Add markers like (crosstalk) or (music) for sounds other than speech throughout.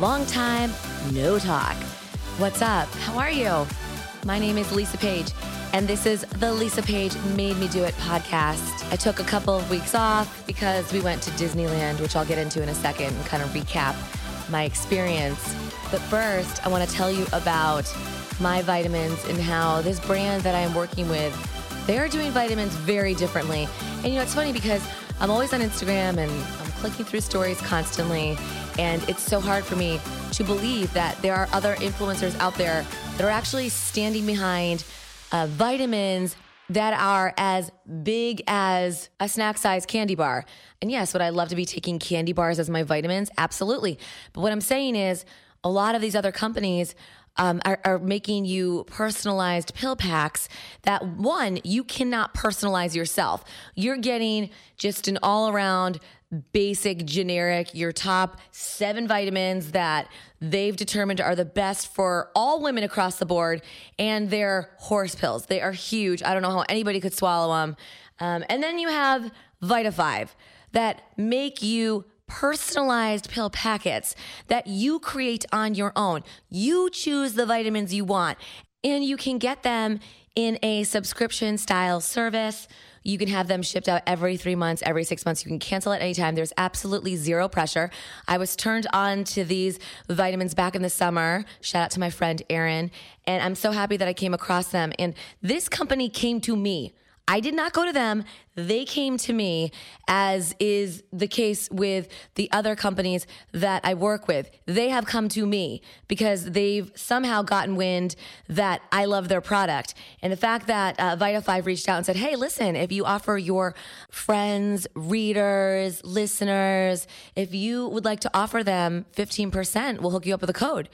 Long time, no talk. What's up? How are you? My name is Lisa Page, and this is the Lisa Page Made Me Do It podcast. I took a couple of weeks off because we went to Disneyland, which I'll get into in a second and kind of recap my experience. But first, I want to tell you about my vitamins and how this brand that I am working with, they are doing vitamins very differently. And you know, it's funny because I'm always on Instagram and I'm clicking through stories constantly. And it's so hard for me to believe that there are other influencers out there that are actually standing behind uh, vitamins that are as big as a snack size candy bar. And yes, would I love to be taking candy bars as my vitamins? Absolutely. But what I'm saying is, a lot of these other companies um, are, are, making you personalized pill packs that one, you cannot personalize yourself. You're getting just an all around basic, generic, your top seven vitamins that they've determined are the best for all women across the board. And they're horse pills. They are huge. I don't know how anybody could swallow them. Um, and then you have Vita 5 that make you personalized pill packets that you create on your own. You choose the vitamins you want, and you can get them in a subscription style service. You can have them shipped out every three months, every six months. You can cancel at any time. There's absolutely zero pressure. I was turned on to these vitamins back in the summer. Shout out to my friend Erin. And I'm so happy that I came across them. And this company came to me. I did not go to them. They came to me, as is the case with the other companies that I work with. They have come to me because they've somehow gotten wind that I love their product. And the fact that uh, Vita 5 reached out and said, hey, listen, if you offer your friends, readers, listeners, if you would like to offer them 15%, we'll hook you up with a code.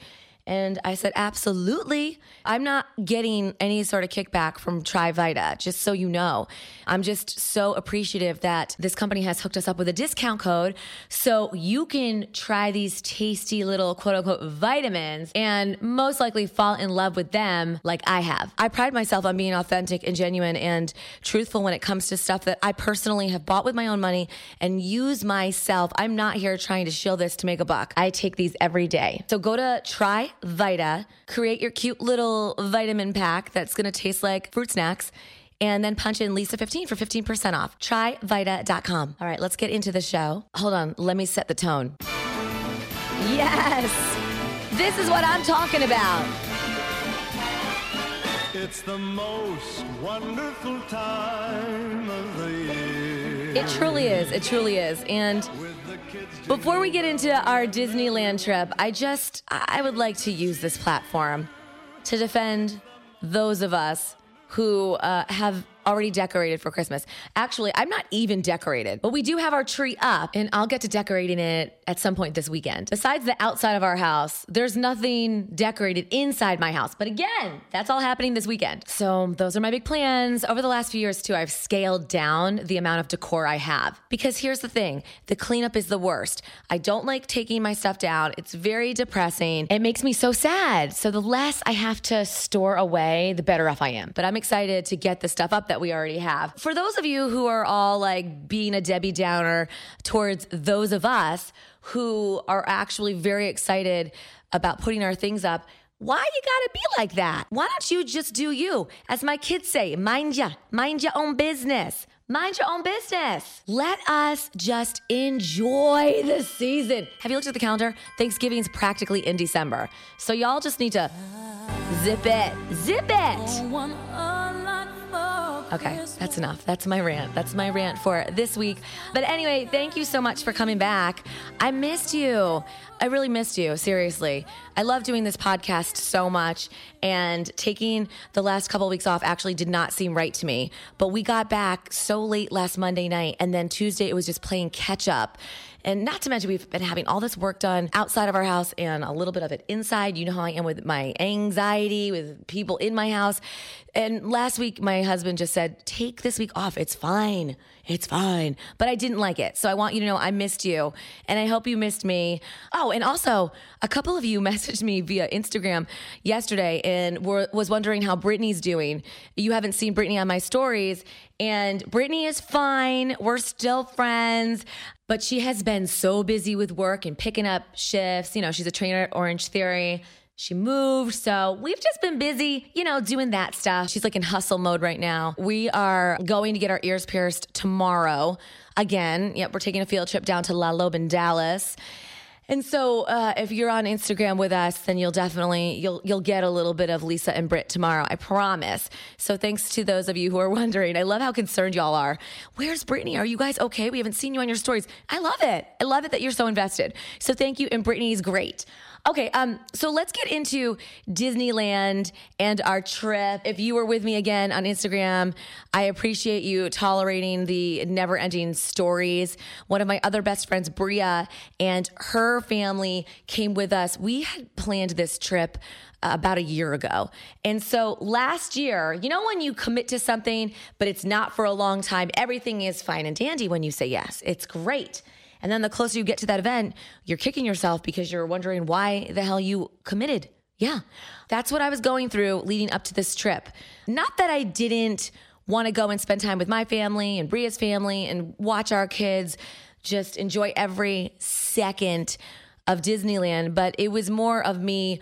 And I said, absolutely. I'm not getting any sort of kickback from TriVita, just so you know. I'm just so appreciative that this company has hooked us up with a discount code so you can try these tasty little quote unquote vitamins and most likely fall in love with them like I have. I pride myself on being authentic and genuine and truthful when it comes to stuff that I personally have bought with my own money and use myself. I'm not here trying to shill this to make a buck. I take these every day. So go to try Vita, create your cute little vitamin pack that's going to taste like fruit snacks and then punch in Lisa15 for 15% off. TryVita.com. All right, let's get into the show. Hold on, let me set the tone. Yes, this is what I'm talking about. It's the most wonderful time of the year. It truly is. It truly is. And before we get into our Disneyland trip, I just I would like to use this platform to defend those of us who uh, have already decorated for Christmas. Actually, I'm not even decorated, but we do have our tree up, and I'll get to decorating it at some point this weekend. Besides the outside of our house, there's nothing decorated inside my house. But again, that's all happening this weekend. So those are my big plans. Over the last few years, too, I've scaled down the amount of decor I have because here's the thing the cleanup is the worst. I don't like taking my stuff down, it's very depressing. It makes me so sad. So the less I have to store away, the better off I am. But I'm excited to get the stuff up that we already have. For those of you who are all like being a Debbie Downer towards those of us who are actually very excited about putting our things up, why you gotta be like that? Why don't you just do you? As my kids say, mind ya, mind your own business. Mind your own business. Let us just enjoy the season. Have you looked at the calendar? Thanksgiving's practically in December. So y'all just need to zip it. Zip it. Okay, that's enough. That's my rant. That's my rant for this week. But anyway, thank you so much for coming back. I missed you. I really missed you, seriously. I love doing this podcast so much, and taking the last couple of weeks off actually did not seem right to me. But we got back so late last Monday night, and then Tuesday it was just playing catch up. And not to mention, we've been having all this work done outside of our house and a little bit of it inside. You know how I am with my anxiety, with people in my house. And last week, my husband just said, Take this week off. It's fine. It's fine. But I didn't like it. So I want you to know I missed you and I hope you missed me. Oh, and also, a couple of you (laughs) messaged me via Instagram yesterday and were, was wondering how Brittany's doing. You haven't seen Brittany on my stories. And Brittany is fine. We're still friends, but she has been so busy with work and picking up shifts. You know, she's a trainer at Orange Theory. She moved. So we've just been busy, you know, doing that stuff. She's like in hustle mode right now. We are going to get our ears pierced tomorrow. Again, yep, we're taking a field trip down to La Lobe in Dallas. And so, uh, if you're on Instagram with us, then you'll definitely you'll you'll get a little bit of Lisa and Britt tomorrow. I promise. So, thanks to those of you who are (laughs) wondering. I love how concerned y'all are. Where's Brittany? Are you guys okay? We haven't seen you on your stories. I love it. I love it that you're so invested. So, thank you. And Brittany's great. Okay, um, so let's get into Disneyland and our trip. If you were with me again on Instagram, I appreciate you tolerating the never ending stories. One of my other best friends, Bria, and her family came with us. We had planned this trip uh, about a year ago. And so last year, you know, when you commit to something, but it's not for a long time, everything is fine and dandy when you say yes. It's great. And then the closer you get to that event, you're kicking yourself because you're wondering why the hell you committed. Yeah, that's what I was going through leading up to this trip. Not that I didn't want to go and spend time with my family and Bria's family and watch our kids just enjoy every second of Disneyland, but it was more of me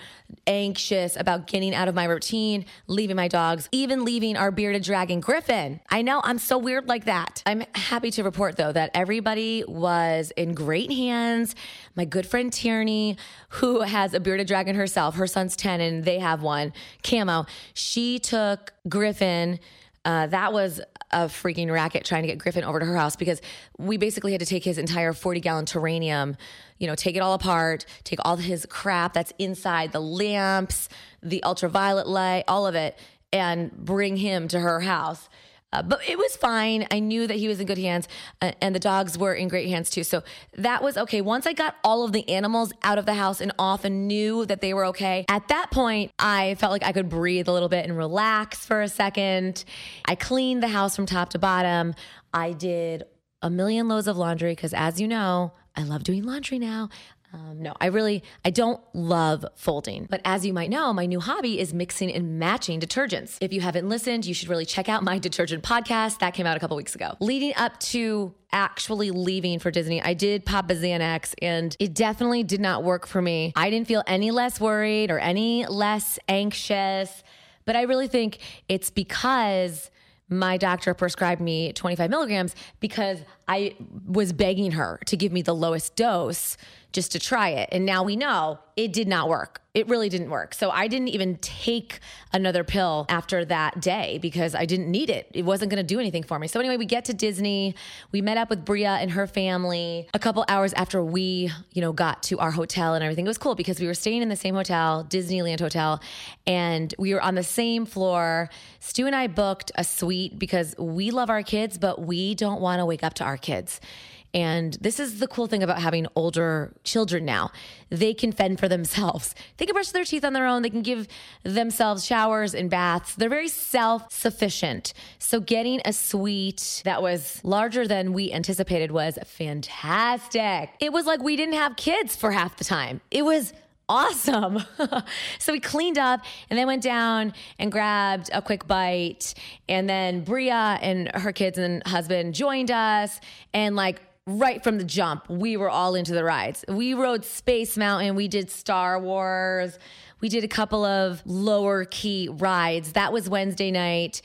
anxious about getting out of my routine, leaving my dogs, even leaving our bearded dragon Griffin. I know I'm so weird like that. I'm happy to report though that everybody was in great hands. My good friend Tierney, who has a bearded dragon herself, her son's 10 and they have one, Camo, she took Griffin. Uh, that was a freaking racket trying to get Griffin over to her house because we basically had to take his entire 40 gallon terrarium, you know, take it all apart, take all his crap that's inside the lamps, the ultraviolet light, all of it, and bring him to her house. Uh, but it was fine. I knew that he was in good hands, uh, and the dogs were in great hands too. So that was okay. Once I got all of the animals out of the house and off and knew that they were okay, at that point, I felt like I could breathe a little bit and relax for a second. I cleaned the house from top to bottom. I did a million loads of laundry because, as you know, I love doing laundry now. Um, no, I really, I don't love folding. But as you might know, my new hobby is mixing and matching detergents. If you haven't listened, you should really check out my (laughs) detergent podcast. That came out a couple weeks ago. Leading up to actually leaving for Disney, I did pop a Xanax and it definitely did not work for me. I didn't feel any less worried or any less anxious. But I really think it's because my doctor prescribed me 25 milligrams because I was begging her to give me the lowest dose just to try it. And now we know it did not work. It really didn't work. So I didn't even take another pill after that day because I didn't need it. It wasn't going to do anything for me. So anyway, we get to Disney. We met up with Bria and her family a couple hours after we, you know, got to our hotel and everything. It was cool because we were staying in the same hotel, Disneyland Hotel, and we were on the same floor. Stu and I booked a suite because we love our kids, but we don't want to wake up to our kids. And this is the cool thing about having older children now. They can fend for themselves. (laughs) They can brush their teeth on their own. They can give themselves showers and baths. They're very self sufficient. So, getting a suite that was larger than we anticipated was fantastic. It was like we didn't have kids for half the time. It was awesome. (laughs) so we cleaned up and then went down and grabbed a quick bite. And then Bria and her kids and husband joined us and like right from the jump, we were all into the rides. We rode Space Mountain, we did Star Wars, we did a couple of lower key rides. That was Wednesday night.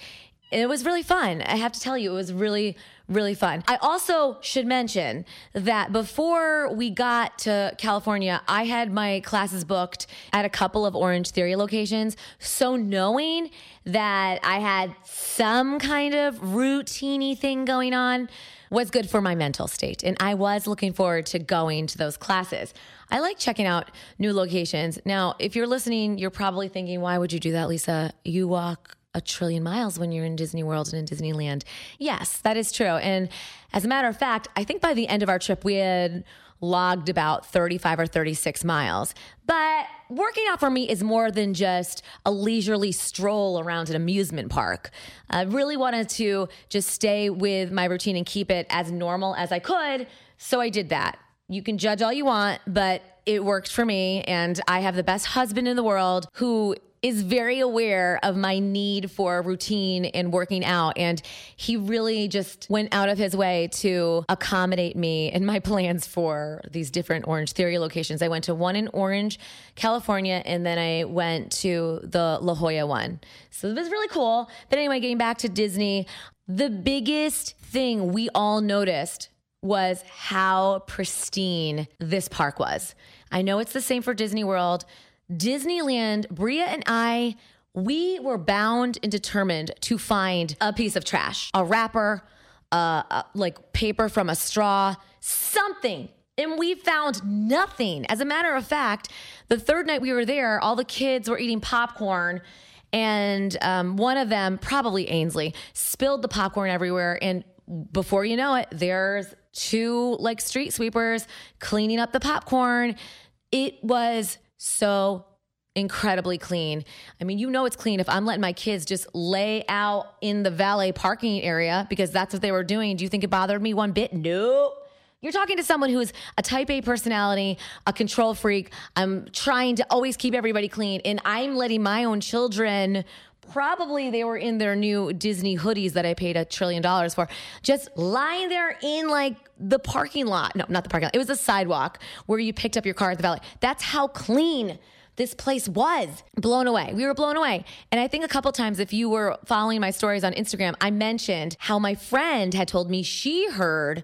It was really fun. I have to tell you, it was really, really fun. I also should mention that before we got to California, I had my classes booked at a couple of Orange Theory locations. So knowing that I had some kind of routine thing going on, was good for my mental state. And I was looking forward to going to those classes. I like checking out new locations. Now, if you're listening, you're probably thinking, why would you do that, Lisa? You walk a trillion miles when you're in Disney World and in Disneyland. Yes, that is true. And as a matter of fact, I think by the end of our trip, we had logged about 35 or 36 miles. But working out for me is more than just a leisurely stroll around an amusement park. I really wanted to just stay with my routine and keep it as normal as I could. So I did that. You can judge all you want, but it worked for me. And I have the best husband in the world who is very aware of my need for routine and working out. And he really just went out of his way to accommodate me and my (laughs) plans for these different Orange Theory locations. I went to one in Orange, California, and then I went to the La Jolla one. So it was really cool. But anyway, getting back to Disney, the biggest thing we all noticed was how pristine this park was. I know it's the same for Disney World. Disneyland, Bria and I, we were bound and determined to find a piece of trash, a wrapper, uh, uh, like paper from a straw, something. And we found nothing. As a matter of fact, the third night we were there, all the kids were eating popcorn. And um, one of them, probably Ainsley, spilled the popcorn everywhere. And before you know it, there's two like street sweepers cleaning up the popcorn. It was so incredibly clean. I mean, you know it's clean if I'm letting my kids just lay out in the valet parking area because that's what they were doing. Do you think it bothered me one bit? No. You're talking to someone who's a type A personality, a control freak. I'm trying to always keep everybody clean, and I'm letting my own children probably they were in their new Disney hoodies that I paid a trillion dollars for, just lying there in like the parking lot. No, not the parking lot. It was a sidewalk where you picked up your car at the valet. That's how clean this place was blown away. We were blown away. And I think a couple times, if you were following my stories on Instagram, I mentioned how my friend had told me she heard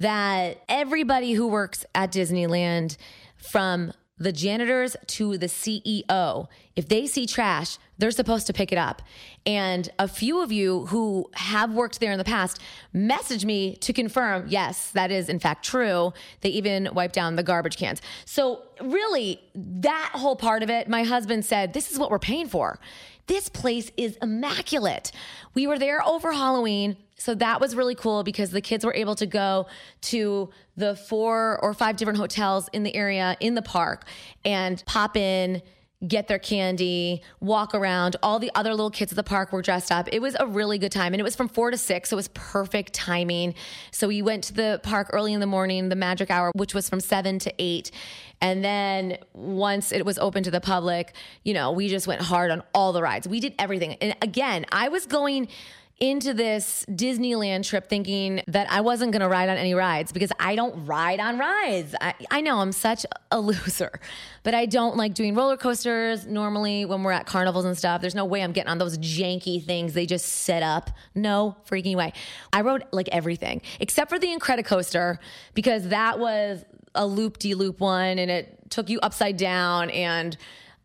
that everybody who works at Disneyland, from the janitors to the CEO, if they see trash, they're supposed to pick it up. And a few of you who have worked there in the past message me to confirm, yes, that is in fact true. They even wipe down the garbage cans. So, really, that whole part of it, my husband said, this is what we're paying for. This place is immaculate. We were there over Halloween. So that was really cool because the kids were able to go to the four or five different hotels in the area in the park and pop in get their candy, walk around. All the other little kids at the park were dressed up. It was a really good time. And it was from four to six. So it was perfect timing. So we went to the park early in the morning, the magic hour, which was from seven to eight. And then once it was open to the public, you know, we just went hard on all the rides. We did everything. And again, I was going into this Disneyland trip thinking that I wasn't going to ride on any rides because I don't ride on rides. I, I know I'm such a (laughs) loser, but I don't like doing roller coasters normally when we're at carnivals and stuff. There's no way I'm getting on those janky things they just set up. No freaking way. I rode like everything except for the Incredicoaster because that was a loop de loop one and it took you upside down and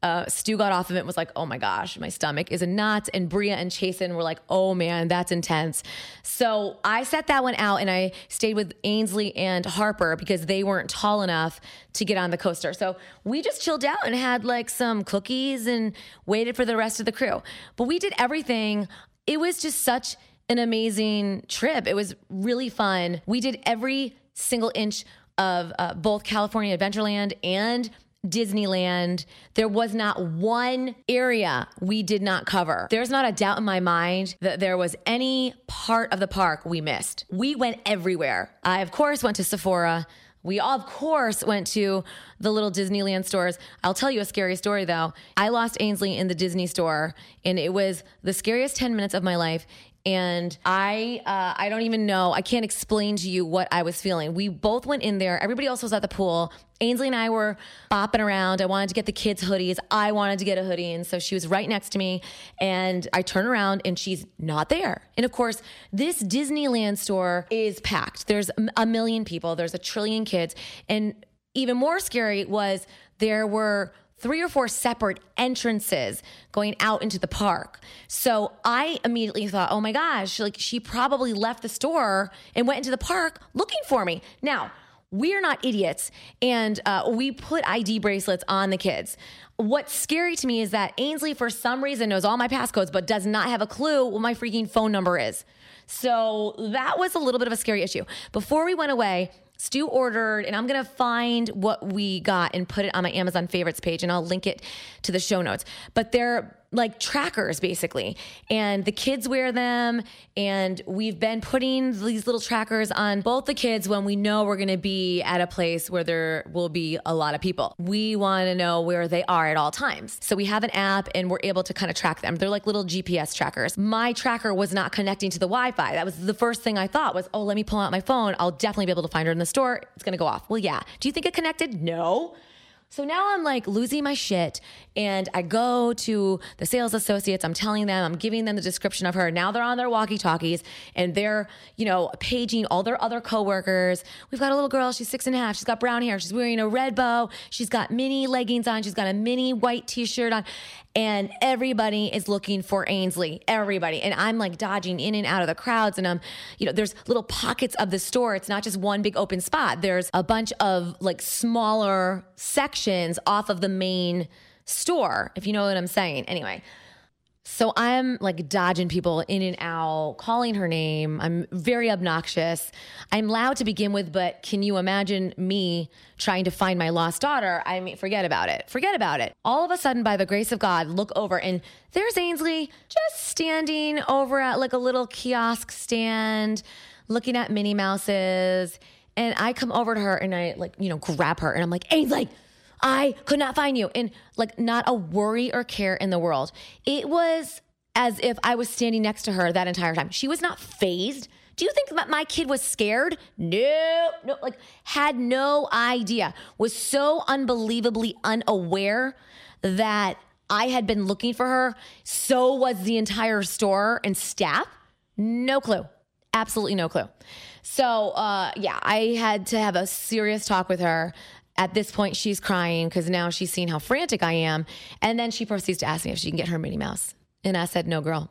uh, Stu got off of it and was like, oh my gosh, my stomach is a knot. And Bria and Chasen were like, oh man, that's intense. So I set that one out and I stayed with Ainsley and Harper because they weren't tall enough to get on the coaster. So we just chilled out and had like some cookies and waited for the rest of the crew. But we did everything. It was just such an amazing trip. It was really fun. We did every single inch of uh, both California Adventureland and Disneyland, there was not one area we did not cover. There's not a doubt in my mind that there was any part of the park we missed. We went everywhere. I, of course, went to Sephora. We, of course, went to the little Disneyland stores. I'll tell you a scary story though. I lost Ainsley in the Disney store, and it was the scariest 10 minutes of my life and I uh, I don't even know. I can't explain to you what I was feeling. We both went in there. Everybody else was at the pool. Ainsley and I were bopping around. I wanted to get the kids hoodies. I wanted to get a hoodie, and so she was right next to me. And I turn around, and she's not there. And of course, this Disneyland store is packed. There's a million people. There's a trillion kids, and even more scary was there were three or four separate entrances going out into the park. So I immediately thought, oh my gosh, like she probably left the store and went into the park looking for me. Now, we're not idiots and uh, we put ID bracelets on the kids. What's scary to me is that Ainsley, for some reason, knows all my passcodes, but does not have a clue what my freaking phone number is. So that was a little bit of a scary issue. Before we went away, Stu ordered, and I'm gonna find what we got and put it on my Amazon favorites page, and I'll link it to the show notes. But their like trackers basically. And the kids wear them. And we've been putting these little trackers on both the kids when we know we're going to be at a place where there will be a lot of people. We want to know where they are at all times. So we have an app and we're able to kind of track them. They're like little gps trackers. My tracker was not connecting to the wi-fi. That was the first thing i thought was oh let me pull out my phone. I'll definitely be able to find her in the store. It's going to go off. Well yeah. Do you think it connected? No so now I'm like losing my shit. And I go to the sales associates. I'm telling them, I'm giving them the description of her. Now they're on their walkie talkies and they're, you know, paging all their other coworkers. We've got a little girl. She's six and a half. She's got brown hair. She's wearing a red bow. She's got mini leggings on. She's got a mini white t shirt on. And everybody is looking for Ainsley. Everybody. And I'm like dodging in and out of the crowds. And I'm, you know, there's little pockets of the store. It's not just one big open spot. There's a bunch of like smaller sections off of the main store, if you know what I'm saying. Anyway, so I'm like dodging people in and out, calling her name. I'm very obnoxious. I'm loud to begin with, but can you imagine me trying to find my lost daughter? I mean, forget about it. Forget about it. All of a sudden, by the grace of God, look over and there's Ainsley just standing over at like a little kiosk stand, looking at Minnie Mouses. And I come over to her and I like, you know, grab her and I'm like, Ainsley, I could not find you. And like, not a worry or care in the world. It was as if I was standing next to her that entire time. She was not phased. Do you think that my kid was scared? No, no, like had no idea, was so unbelievably unaware that I had been looking for her. So was the entire store and staff. No clue. Absolutely no clue. So, uh, yeah, I had to have a serious talk with her at this point, she's crying because now she's seen how frantic I am. And then she proceeds to ask me if she can get her Minnie Mouse. And I said, no, girl,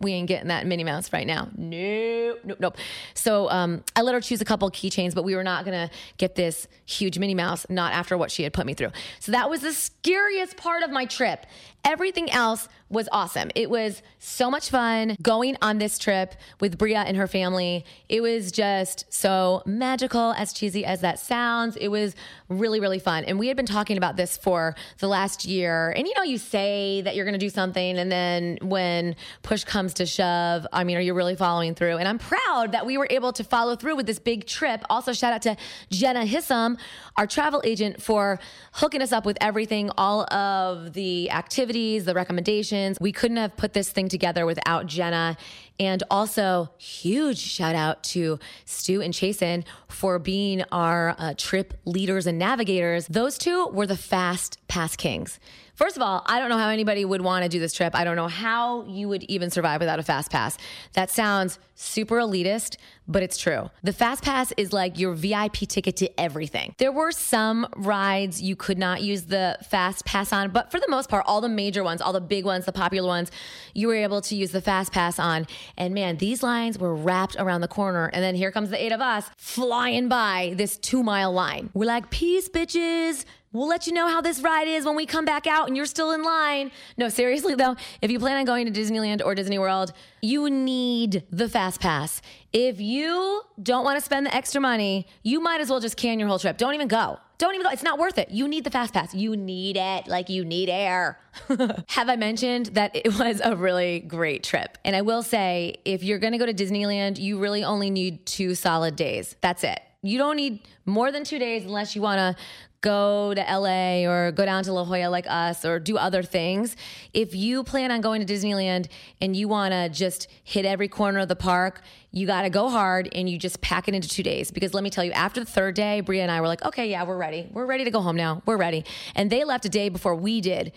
we ain't getting that Minnie Mouse right now. Nope, nope, nope. So um, I let her choose a couple keychains, but we were not going to get this huge Minnie Mouse, not after what she had put me through. So that was the scariest part of my trip. Everything else was awesome. It was so much fun going on this trip with Bria and her family. It was just so magical, as cheesy as that sounds. It was really, really fun. And we had been talking about this for the last year. And you know, you say that you're going to do something, and then when push comes to shove, I mean, are you really following through? And I'm proud that we were able to follow through with this big trip. Also, shout out to Jenna Hissam, our travel agent, for hooking us up with everything, all of the activities the recommendations. We couldn't have put this thing together without Jenna. And also, huge shout out to Stu and Chasen for being our uh, trip leaders and navigators. Those two were the fast pass kings. First of all, I don't know how anybody would want to do this trip. I don't know how you would even survive without a fast pass. That sounds super elitist, but it's true. The fast pass is like your VIP ticket to everything. There were some rides you could not use the fast pass on, but for the most part, all the major ones, all the big ones, the popular ones, you were able to use the fast pass on. And man, these lines were wrapped around the corner. And then here comes the eight of us flying by this two mile line. We're like, peace, bitches. We'll let you know how this ride is when we come back out and you're still in line. No, seriously though, if you plan on going to Disneyland or Disney World, you need the fast pass. If you don't want to spend the extra money, you might as well just can your whole trip. Don't even go. Don't even go. It's not worth it. You need the fast pass. You need it like you need air. (laughs) Have I mentioned that it was a really great trip? And I will say, if you're going to go to Disneyland, you really only need two solid days. That's it. You don't need more than two days unless you want to go to LA or go down to La Jolla like us or do other things. If you plan on going to Disneyland and you want to just hit every corner of the park, you got to go hard and you just pack it into two days. Because let me tell you, after the third day, Bria and I were like, okay, yeah, we're ready. We're ready to go home now. We're ready. And they left a day before we did.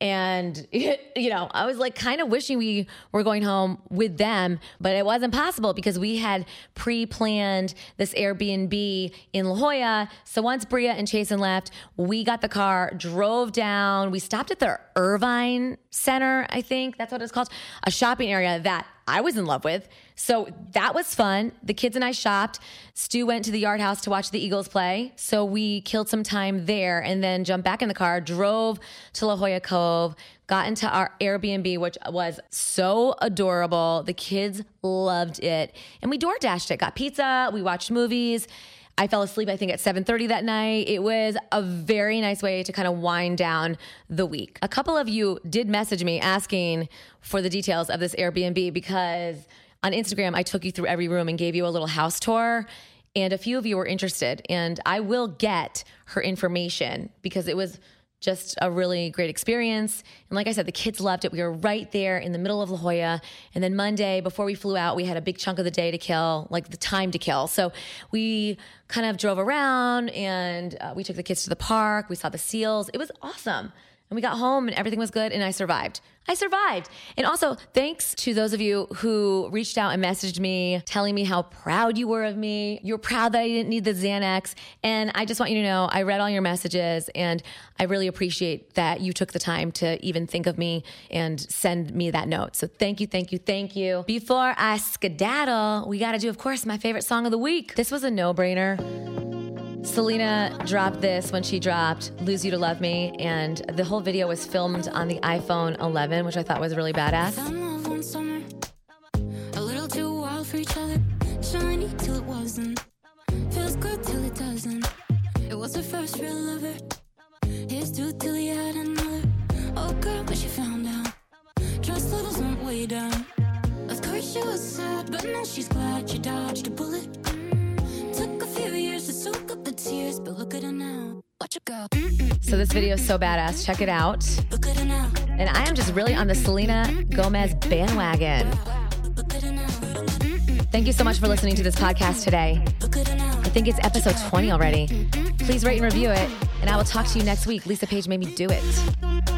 And, (laughs) you know, I was like kind of wishing we were going home with them, but it wasn't possible because we had pre planned this Airbnb in La Jolla. So once Bria and Chasen left, we got the car, drove down. We stopped at the Irvine Center, I think that's what it's called, a shopping area that I was in love with. So that was fun. The kids and I shopped. Stu went to the yard house to watch the Eagles play. So we killed some time there and then jumped back in the car, drove to La Jolla Cove, got into our Airbnb, which was so adorable. The kids loved it. And we door dashed it, got pizza, we watched movies. I fell asleep, I think, at 7:30 that night. It was a very nice way to kind of wind down the week. A couple of you did message me asking for the details of this Airbnb because on Instagram I took you through every room and gave you a little house tour. And a few of you were interested, and I will get her information because it was just a really great experience. And like I said, the kids loved it. We were right there in the middle of La Jolla. And then Monday, before we flew out, we had a big chunk of the day to kill, like the time to kill. So we kind of drove around and uh, we took the kids to the park. We saw the seals. It was awesome. And we got home and everything was good and I survived. I survived. And also, thanks to those of you who reached out and messaged me telling me how proud you were of me. You're proud that I didn't need the Xanax. And I just want you to know I read all your messages and I really appreciate that you took the time to even think of me and send me that note. So thank you, thank you, thank you. Before I skedaddle, we got to do, of course, my favorite song of the week. This was a no brainer. Selena dropped this when she dropped Lose You to Love Me, and the whole video was filmed on the iPhone 11, which I thought was really badass. It was her first real lover. Here's to till he had another. Oh girl, but she this video is so badass. Check it out. And I am just really on the Selena Gomez bandwagon. Thank you so much for listening to this podcast today. I think it's episode 20 already. Please rate and review it, and I will talk to you next week. Lisa Page made me do it.